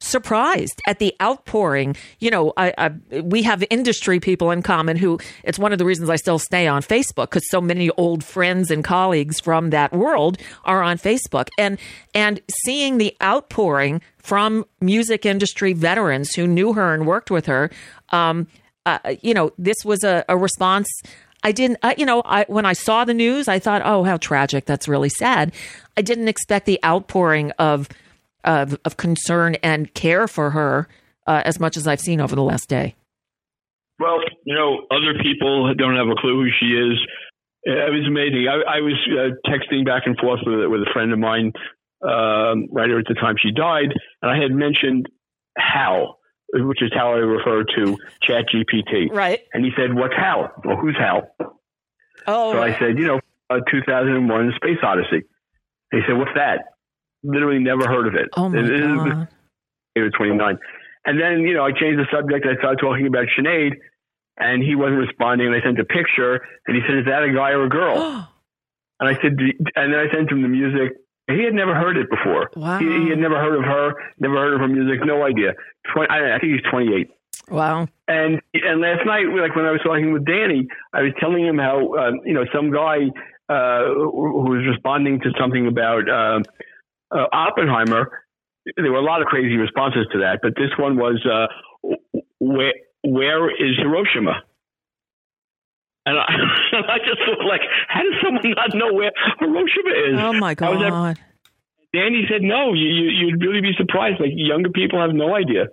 surprised at the outpouring. You know, I, I, we have industry people in common who it's one of the reasons I still stay on Facebook because so many old friends and colleagues from that world are on Facebook, and and seeing the outpouring from music industry veterans who knew her and worked with her. Um, uh, you know, this was a, a response. I didn't, I, you know, I, when I saw the news, I thought, oh, how tragic. That's really sad. I didn't expect the outpouring of of, of concern and care for her uh, as much as I've seen over the last day. Well, you know, other people don't have a clue who she is. It was amazing. I, I was uh, texting back and forth with with a friend of mine um, right at the time she died, and I had mentioned Hal, which is how I refer to ChatGPT. Right. And he said, "What's Hal? Well, who's Hal?" Oh. So I said, "You know, uh, 2001: Space Odyssey." He said, "What's that?" Literally never heard of it. Oh my It- it god. he was 29. And then, you know, I changed the subject. I started talking about Sinead, and he wasn't responding. And I sent a picture, and he said, Is that a guy or a girl? and I said, And then I sent him the music. He had never heard it before. Wow. He, he had never heard of her, never heard of her music, no idea. 20, I, I think he's 28. Wow. And and last night, like when I was talking with Danny, I was telling him how um, you know some guy uh, who who was responding to something about uh, uh, Oppenheimer. There were a lot of crazy responses to that, but this one was uh, where where is Hiroshima? And I, I just thought, like, how does someone not know where Hiroshima is? Oh my How is that- god. Danny said, no, you, you, you'd really be surprised. Like, younger people have no idea.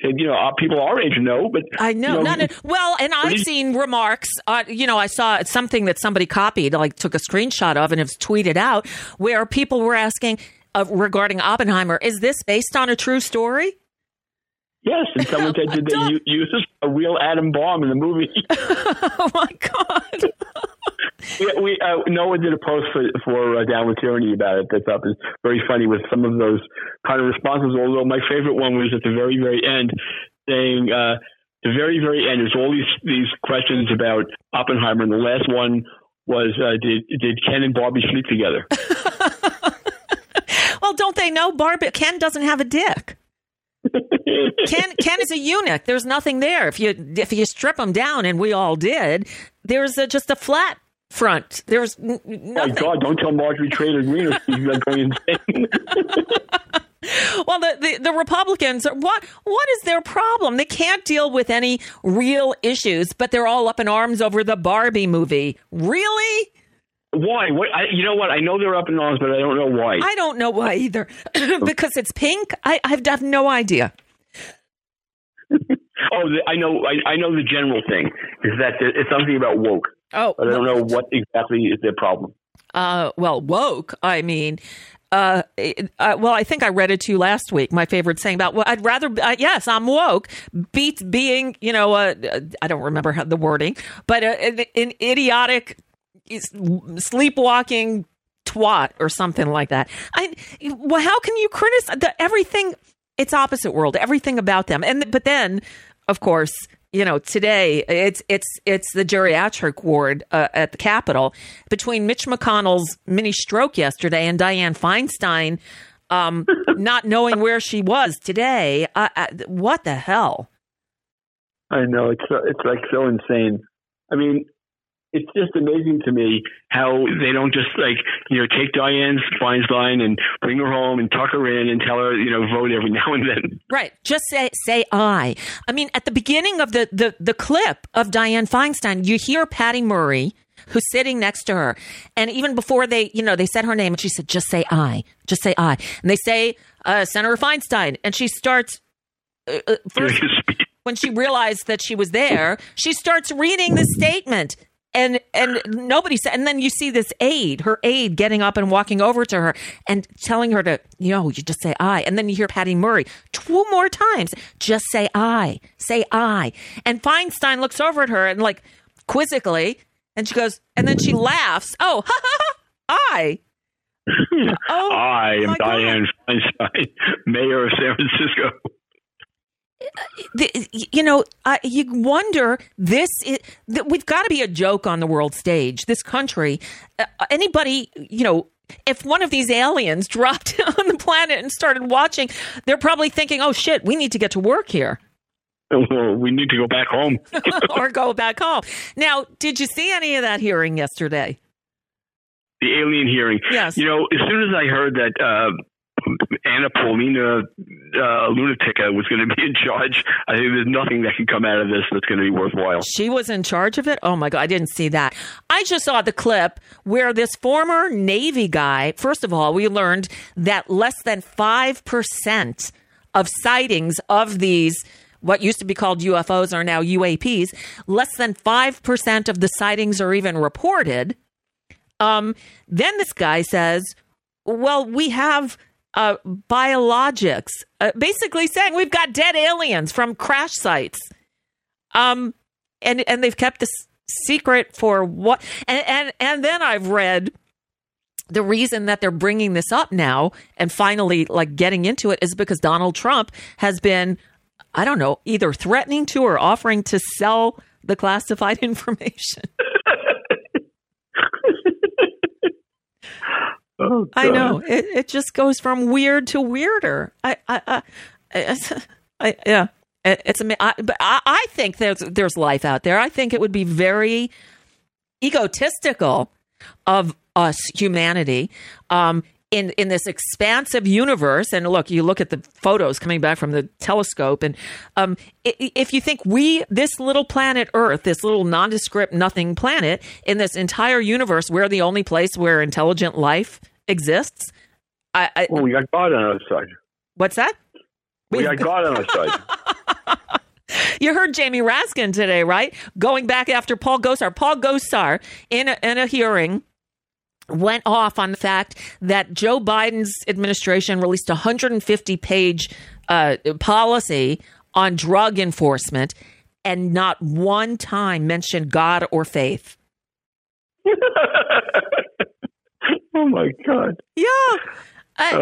Said, you know, people our age know, but I know. you a, well, and I've seen remarks. Uh, you know, I saw something that somebody copied, like took a screenshot of, and it's tweeted out, where people were asking uh, regarding Oppenheimer: Is this based on a true story? Yes, and someone said, did they u- use a real atom bomb in the movie? oh my god! we, we uh, Noah did a post for for uh, Down with Tyranny about it. That's up. It's very funny with some of those kind of responses. Although my favorite one was at the very very end, saying uh, the very very end. There's all these these questions about Oppenheimer, and the last one was uh, did did Ken and Barbie sleep together? Well, don't they know Barbie? Ken doesn't have a dick. Ken Ken is a eunuch. There's nothing there. If you if you strip him down, and we all did, there's a, just a flat front. There's n- n- oh, My God! Don't tell Marjorie Trader Green or she's like going insane. Well, the, the, the Republicans, are, what what is their problem? They can't deal with any real issues, but they're all up in arms over the Barbie movie. Really? Why? What? I, you know what? I know they're up in arms, but I don't know why. I don't know why either. because it's pink? I, I have no idea. Oh, the, I know. I, I know the general thing is that there- it's something about woke. Oh, but I don't know what exactly is their problem. Uh, well, woke, I mean, uh, uh, well, I think I read it to you last week. My favorite saying about, well, I'd rather, uh, yes, I'm woke, beats being, you know, uh, uh, I don't remember how the wording, but uh, an, an idiotic, sleepwalking twat or something like that. I, well, how can you criticize the, everything? It's opposite world, everything about them. And, but then, of course, you know, today it's it's it's the geriatric ward uh, at the Capitol between Mitch McConnell's mini stroke yesterday and Dianne Feinstein um, not knowing where she was today. Uh, uh, what the hell? I know it's it's like so insane. I mean, it's just amazing to me how they don't just like you know take Dianne Feinstein and bring her home and tuck her in and tell her you know vote every now and then. Right. Just say say I. I mean, at the beginning of the the the clip of Dianne Feinstein, you hear Patty Murray who's sitting next to her. And even before they, you know, they said her name and she said, just say I, just say I. And they say, uh, Senator Feinstein. And she starts, uh, uh, first, when she realized that she was there, she starts reading the statement. And and nobody said, and then you see this aide, her aide, getting up and walking over to her and telling her to, you know, you just say I. And then you hear Patty Murray two more times, just say I, say I. And Feinstein looks over at her and like quizzically, and she goes, and then she laughs. Oh, ha ha ha, I. Oh, I am my God. Dianne Feinstein, mayor of San Francisco. You know, uh, you wonder this. Is, we've got to be a joke on the world stage. This country, uh, anybody, you know. If one of these aliens dropped on the planet and started watching, they're probably thinking, "Oh shit, we need to get to work here Well, we need to go back home. or go back home." Now, did you see any of that hearing yesterday? the alien hearing. Yes. You know, as soon as I heard that uh, Anna Paulina uh, Lunatica was going to be in charge, I think there's nothing that can come out of this that's going to be worthwhile. She was in charge of it? Oh my God, I didn't see that. I just saw the clip where this former Navy guy, first of all, we learned that less than 5% of sightings of these, what used to be called UFOs are now UAPs, less than 5% of the sightings are even reported. Um, then this guy says, well, we have uh, biologics, uh, basically saying we've got dead aliens from crash sites. Um, and and they've kept this secret for what? And and and then I've read the reason that they're bringing this up now and finally like getting into it is because Donald Trump has been, I don't know, either threatening to or offering to sell the classified information. Oh, I know it. It just goes from weird to weirder. I, I, I, I, yeah. It, it's ama- I, but I, I think there's there's life out there. I think it would be very egotistical of us humanity um, in in this expansive universe. And look, you look at the photos coming back from the telescope, and um, if you think we, this little planet Earth, this little nondescript nothing planet in this entire universe, we're the only place where intelligent life exists. I, I, Well, we got God on our side. what's that? We got God on our side. You heard Jamie Raskin today, right? Going back after Paul Gosar. Paul Gosar, in a, in a hearing, went off on the fact that Joe Biden's administration released a 150 page uh, policy on drug enforcement and not one time mentioned God or faith. oh my God. Yeah. I,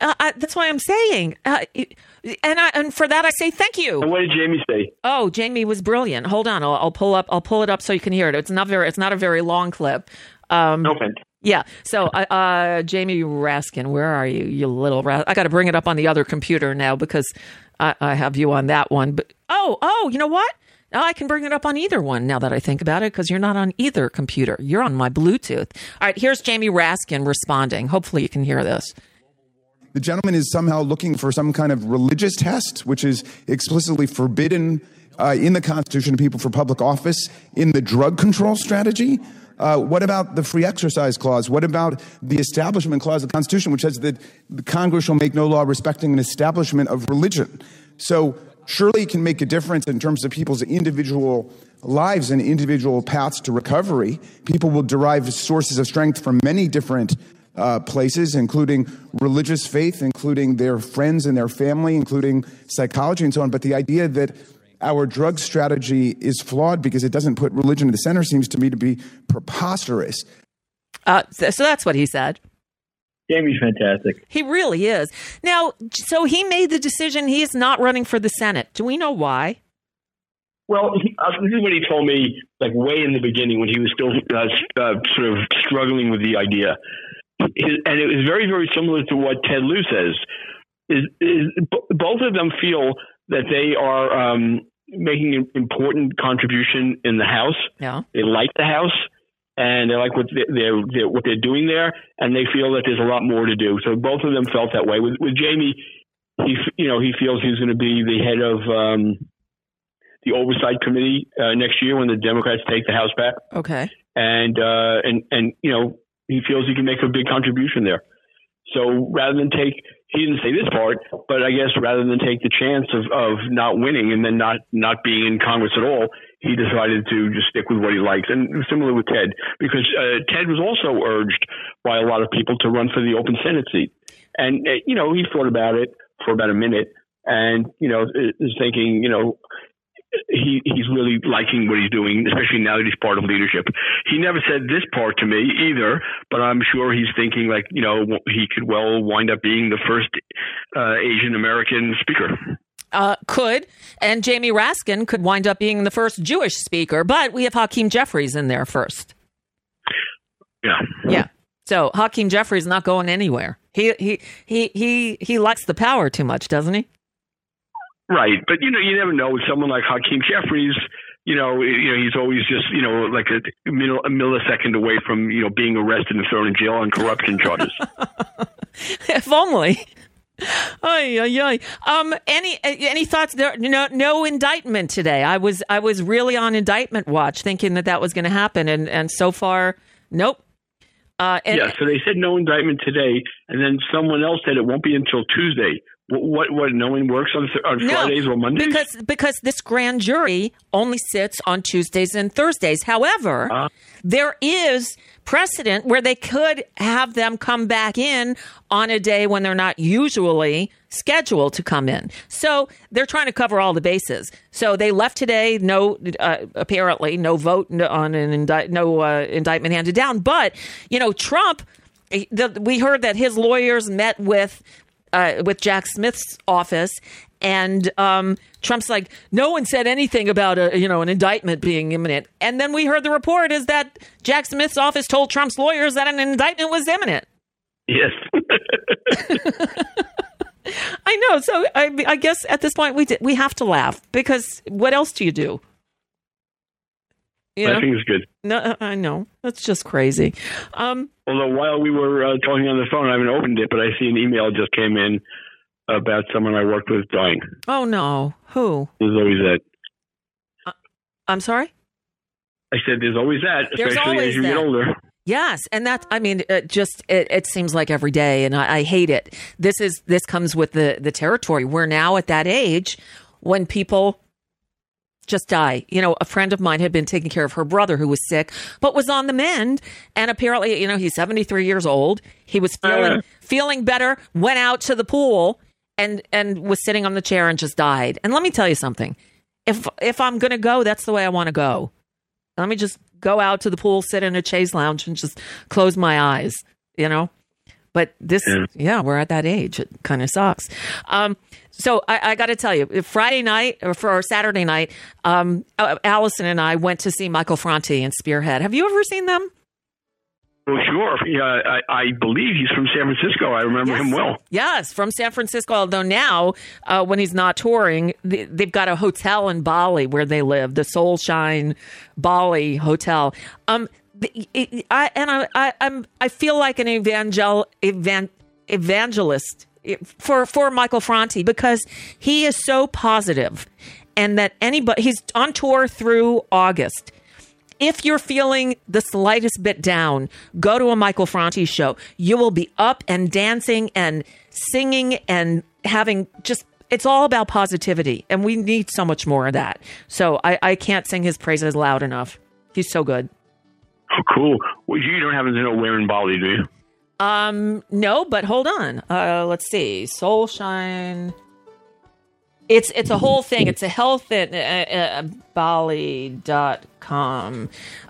Uh. I, that's why I'm saying. Uh, and I, and for that I say thank you. And what did Jamie say? Oh, Jamie was brilliant. Hold on, I'll, I'll pull up. I'll pull it up so you can hear it. It's not very. It's not a very long clip. Um. Yeah. So, uh, uh, Jamie Raskin, where are you, you little? Ras- I got to bring it up on the other computer now because I, I have you on that one. But oh, oh, you know what? I can bring it up on either one. Now that I think about it, because you're not on either computer. You're on my Bluetooth. All right. Here's Jamie Raskin responding. Hopefully, you can hear this. The gentleman is somehow looking for some kind of religious test, which is explicitly forbidden uh, in the Constitution of people for public office in the drug control strategy. Uh, what about the free exercise clause? What about the establishment clause of the Constitution, which says that Congress shall make no law respecting an establishment of religion? So surely can make a difference in terms of people's individual lives and individual paths to recovery. People will derive sources of strength from many different uh, places, including religious faith, including their friends and their family, including psychology and so on. But the idea that our drug strategy is flawed because it doesn't put religion in the center seems to me to be preposterous. Uh, so that's what he said. Jamie's fantastic. He really is. Now, so he made the decision he is not running for the Senate. Do we know why? Well, he, uh, this is what he told me, like way in the beginning when he was still uh, uh, sort of struggling with the idea, His, and it was very, very similar to what Ted Lieu says. Is, is b- both of them feel that they are um, making an important contribution in the House. Yeah. They like the House and they like what they- they're, they're what they're doing there, and they feel that there's a lot more to do. So both of them felt that way. With with Jamie, he you know he feels he's going to be the head of um, the oversight committee uh, next year when the Democrats take the House back, Okay. and uh, and and you know he feels he can make a big contribution there. So rather than take, he didn't say this part, but I guess rather than take the chance of, of not winning and then not, not being in Congress at all, he decided to just stick with what he likes. And similar with Ted, because uh, Ted was also urged by a lot of people to run for the open Senate seat. And, uh, you know, he thought about it for about a minute and, you know, is thinking, you know, he he's really liking what he's doing, especially now that he's part of leadership. He never said this part to me either, but I'm sure he's thinking like you know he could well wind up being the first uh, Asian American speaker. Uh, could. And Jamie Raskin could wind up being the first Jewish speaker, but we have Hakeem Jeffries in there first. Yeah. Yeah. So Hakeem Jeffries not going anywhere. He he he he he likes the power too much, doesn't he? Right, but you know you never know with someone like Hakeem Jeffries. You know, you know he's always just you know like a, a millisecond away from you know being arrested and thrown in jail on corruption charges. if only. Um, any any thoughts? There, no, no indictment today. I was I was really on indictment watch, thinking that that was going to happen, and and so far, nope. Uh, and, yeah, so they said no indictment today, and then someone else said it won't be until Tuesday. What? What? no one works on th- on No, Fridays or Mondays? Because because this grand jury only sits on Tuesdays and Thursdays. However, Uh-huh. there is precedent where they could have them come back in on a day when they're not usually scheduled to come in. So they're trying to cover all the bases. So they left today. No, uh, apparently no vote on an indict, no uh, indictment handed down. But you know, Trump. The, we heard that his lawyers met with uh, with Jack Smith's office, and um, Trump's like, no one said anything about a you know an indictment being imminent. And then we heard the report is that Jack Smith's office told Trump's lawyers that an indictment was imminent. yes. I know. So I, I guess at this point we d- we have to laugh because what else do you do? You know? Laughing is good. No, I know that's just crazy. Um, Although while we were uh, talking on the phone, I haven't opened it, but I see an email just came in about someone I worked with dying. oh no, who? There's always that. I'm sorry. I said there's always that, There's especially always as you get that. older. Yes, and that I mean, it just it, it seems like every day, and I, I hate it. This is this comes with the the territory. We're now at that age when people just die. You know, a friend of mine had been taking care of her brother who was sick, but was on the mend, and apparently, you know, he's seventy three years old. He was feeling Uh. feeling better. Went out to the pool and and was sitting on the chair and just died. And let me tell you something. If if I'm gonna go, that's the way I want to go. Let me just go out to the pool, sit in a chaise lounge, and just close my eyes, you know? But this, yeah, we're at that age. It kind of sucks. Um, so I, I got to tell you, Friday night or for Saturday night, um, uh, Allison and I went to see Michael Franti and Spearhead. Have you ever seen them? Well, sure. Yeah, I, I believe he's from San Francisco. I remember him well. Yes, from San Francisco. Although now, uh, when he's not touring, they, they've got a hotel in Bali where they live, the Soulshine Bali Hotel. Um, I, and I, I, I'm, I feel like an evangel, evan, evangelist for for Michael Franti because he is so positive, and that anybody he's on tour through August if you're feeling the slightest bit down, go to a Michael Franti show. You will be up and dancing and singing and having just, it's all about positivity. And we need so much more of that. So I, I can't sing his praises loud enough. He's so good. Cool. Well, you don't happen to know where in Bali, do you? Um, no, but hold on. Uh, let's see. Soulshine. It's it's a whole thing. It's a health at uh, uh, Bali.com.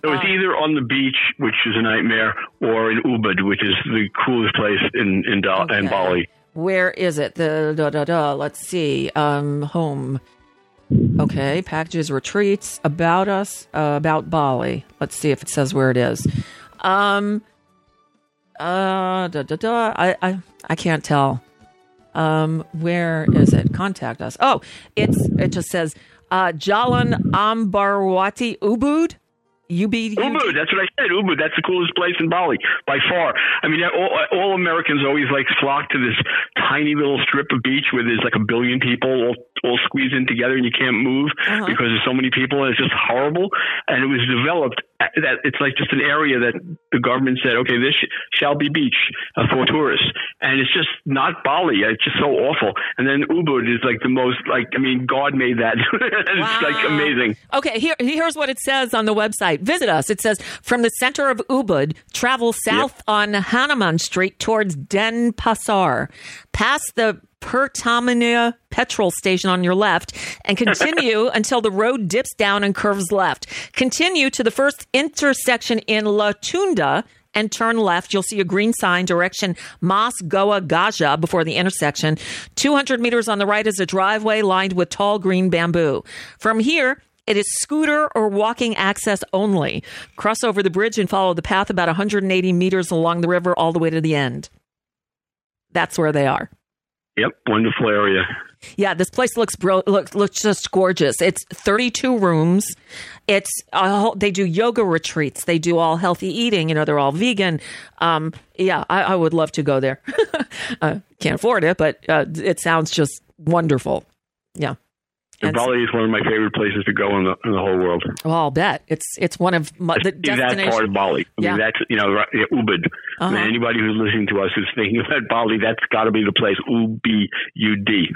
So it's either on the beach, which is a nightmare, or in Ubud, which is the coolest place in in, da- in Bali. Where is it? The da da da. Let's see. Um, home. Okay, packages, retreats, about us, uh, about Bali. Let's see if it says where it is. Um, uh, da da da. I I I can't tell. Um, where is it? Contact us. Oh, it's it just says uh, Jalan Ambarwati Ubud. Ubud. Ubud, that's what I said. Ubud, that's the coolest place in Bali by far. I mean, all, all Americans always like flock to this tiny little strip of beach where there's like a billion people all, all squeezed in together and you can't move Uh-huh. because there's so many people and it's just horrible. And it was developed that it's like just an area that the government said, okay, this sh- shall be beach uh, for tourists, and it's just not Bali. It's just so awful. And then Ubud is like the most like I mean, God made that. it's like amazing. Okay, here, here's what it says on the website. Visit us. It says from the center of Ubud, travel south on Hanuman Street towards Denpasar, past the Pertamina petrol station on your left, and continue until the road dips down and curves left. Continue to the first intersection in Lodtunduh and turn left. You'll see a green sign direction Mas Goa Gaja before the intersection. 200 meters on the right is a driveway lined with tall green bamboo. From here, it is scooter or walking access only. Cross over the bridge and follow the path about 180 meters along the river all the way to the end. That's where they are. Yep, wonderful area. Yeah, this place looks bro- looks looks just gorgeous. It's 32 rooms. It's whole, they do yoga retreats. They do all healthy eating. You know, they're all vegan. Um, yeah, I, I would love to go there. uh, can't afford it, but uh, it sounds just wonderful. Yeah. And Bali is one of my favorite places to go in the, in the whole world. Well, I'll bet it's it's one of my, the that part of Bali? I Yeah. mean, that's you know, Ubud. I mean, Uh-huh. anybody who's listening to us who's thinking about Bali, that's got to be the place. U B U D.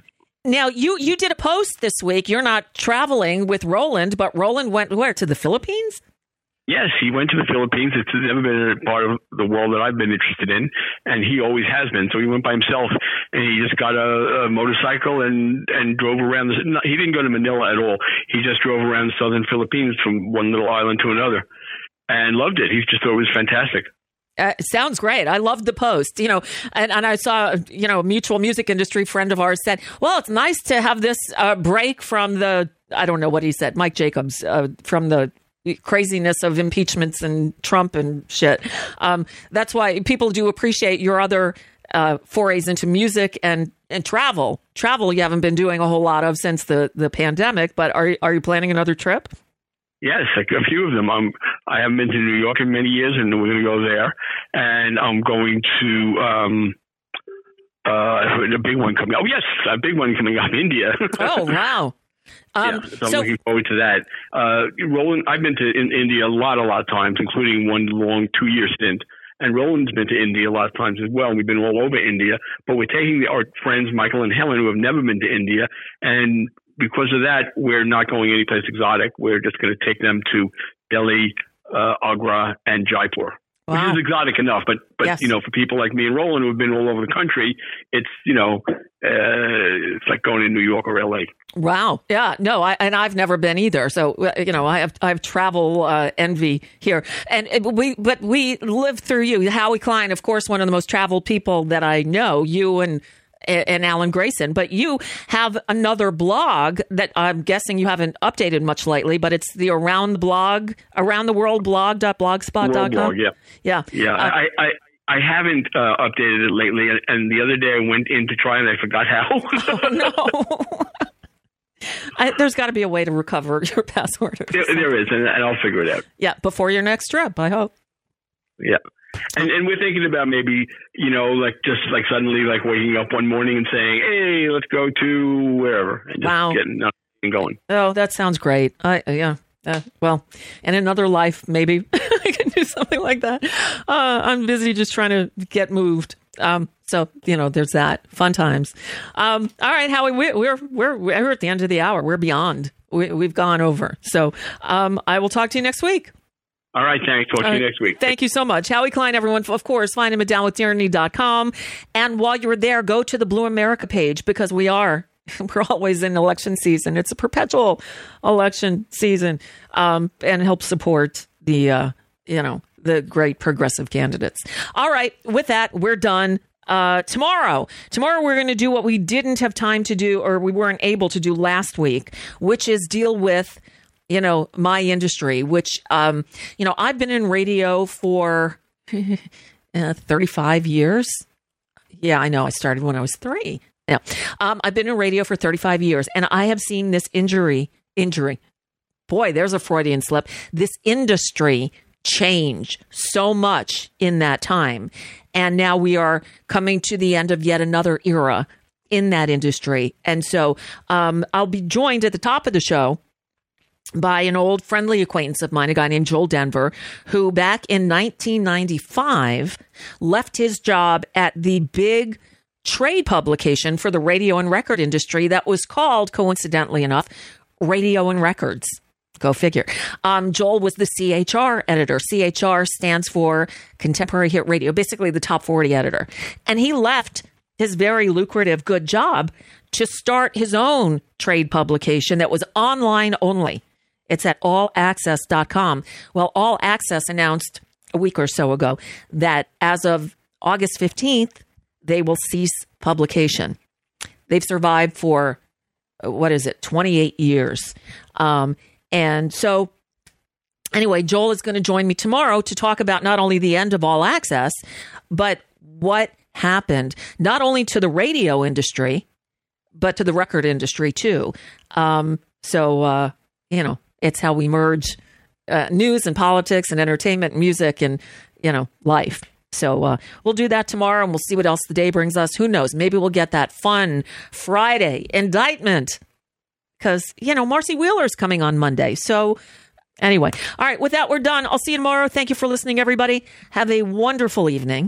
Now you you did a post this week. You're not traveling with Roland, but Roland went where to the Philippines? Yes, he went to the Philippines. It's never been a part of the world that I've been interested in, and he always has been. So he went by himself, and he just got a, a motorcycle and and drove around. The, he didn't go to Manila at all. He just drove around the southern Philippines from one little island to another, and loved it. He just thought it was fantastic. Uh, sounds great. I loved the post. You know, and, and I saw, you know, a mutual music industry friend of ours said, "Well, it's nice to have this uh, break from the I don't know what he said, Mike Jacobs, uh, from the craziness of impeachments and Trump and shit." Um, that's why people do appreciate your other uh, forays into music and and travel. Travel you haven't been doing a whole lot of since the the pandemic, but are are you planning another trip? Yes, like a few of them. I'm. I haven't been to New York in many years, and we're going to go there. And I'm going to um, uh, a big one coming. Oh yes, a big one coming up, in India. Oh wow! Um, yeah, so I'm so- looking forward to that. Uh, Roland, I've been to in India a lot, a lot of times, including one long two-year stint. And Roland's been to India a lot of times as well. We've been all over India, but we're taking our friends Michael and Helen who have never been to India, and because of that, we're not going anyplace exotic. We're just going to take them to Delhi, uh, Agra, and Jaipur, which is exotic enough. But but Yes. you know, for people like me and Roland who have been all over the country, it's you know, uh, it's like going to New York or L.A. Wow. Yeah. No. I and I've never been either. So uh, you know, I have I have travel uh, envy here, and uh, we but we live through you, Howie Klein, of course, one of the most traveled people that I know. You and and Alan Grayson, but you have another blog that I'm guessing you haven't updated much lately, but it's the Around the Blog, Around the World blog.blogspot.com. World blog, yeah. Yeah. Yeah, Uh, I, I I haven't uh, updated it lately, and, the other day I went in to try and I forgot how. Oh no! I, there's got to be a way to recover your password. there, there is, and, and I'll figure it out. Yeah, before your next trip, I hope. Yeah. And and we're thinking about maybe, you know, like just like suddenly like waking up one morning and saying, Hey, let's go to wherever and just Wow. getting up and going. Oh, that sounds great. I uh, yeah. Uh, well, in another life, maybe I can do something like that. Uh, I'm busy just trying to get moved. Um, so you know, there's that fun times. Um, all right, Howie, we, we're we're we're at the end of the hour. We're beyond. We, we've gone over. So um, I will talk to you next week. All right, thanks. Talk to you next week. Thank you so much. Howie Klein, everyone, of course, find him at downwithtyranny.com. And while you're there, go to the Blue America page because we are. We're always in election season. It's a perpetual election season um, and help support the, uh, you know, the great progressive candidates. All right. With that, we're done. Uh, tomorrow, tomorrow we're going to do what we didn't have time to do or we weren't able to do last week, which is deal with you know, my industry, which, um, you know, I've been in radio for uh, 35 years. Yeah, I know. I started when I was three. Yeah. Um, I've been in radio for 35 years and I have seen this injury injury. Boy, there's a Freudian slip. This industry changed so much in that time. And now we are coming to the end of yet another era in that industry. And so um, I'll be joined at the top of the show by an old friendly acquaintance of mine, a guy named Joel Denver, who back in 1995 left his job at the big trade publication for the radio and record industry that was called, coincidentally enough, Radio and Records. Go figure. Um, Joel was the CHR editor. CHR stands for Contemporary Hit Radio, basically the top 40 editor. And he left his very lucrative, good job to start his own trade publication that was online only. It's at allaccess.com. Well, All Access announced a week or so ago that as of August 15th, they will cease publication. They've survived for, uh, what is it, 28 years. Um, and so, anyway, Joel is going to join me tomorrow to talk about not only the end of All Access, but what happened not only to the radio industry, but to the record industry too. Um, so, uh, you know, it's how we merge uh, news and politics and entertainment, and music, and you know, life. So uh, we'll do that tomorrow, and we'll see what else the day brings us. Who knows? Maybe we'll get that fun Friday indictment because you know Marcy Wheeler's coming on Monday. So anyway, all right. With that, we're done. I'll see you tomorrow. Thank you for listening, everybody. Have a wonderful evening.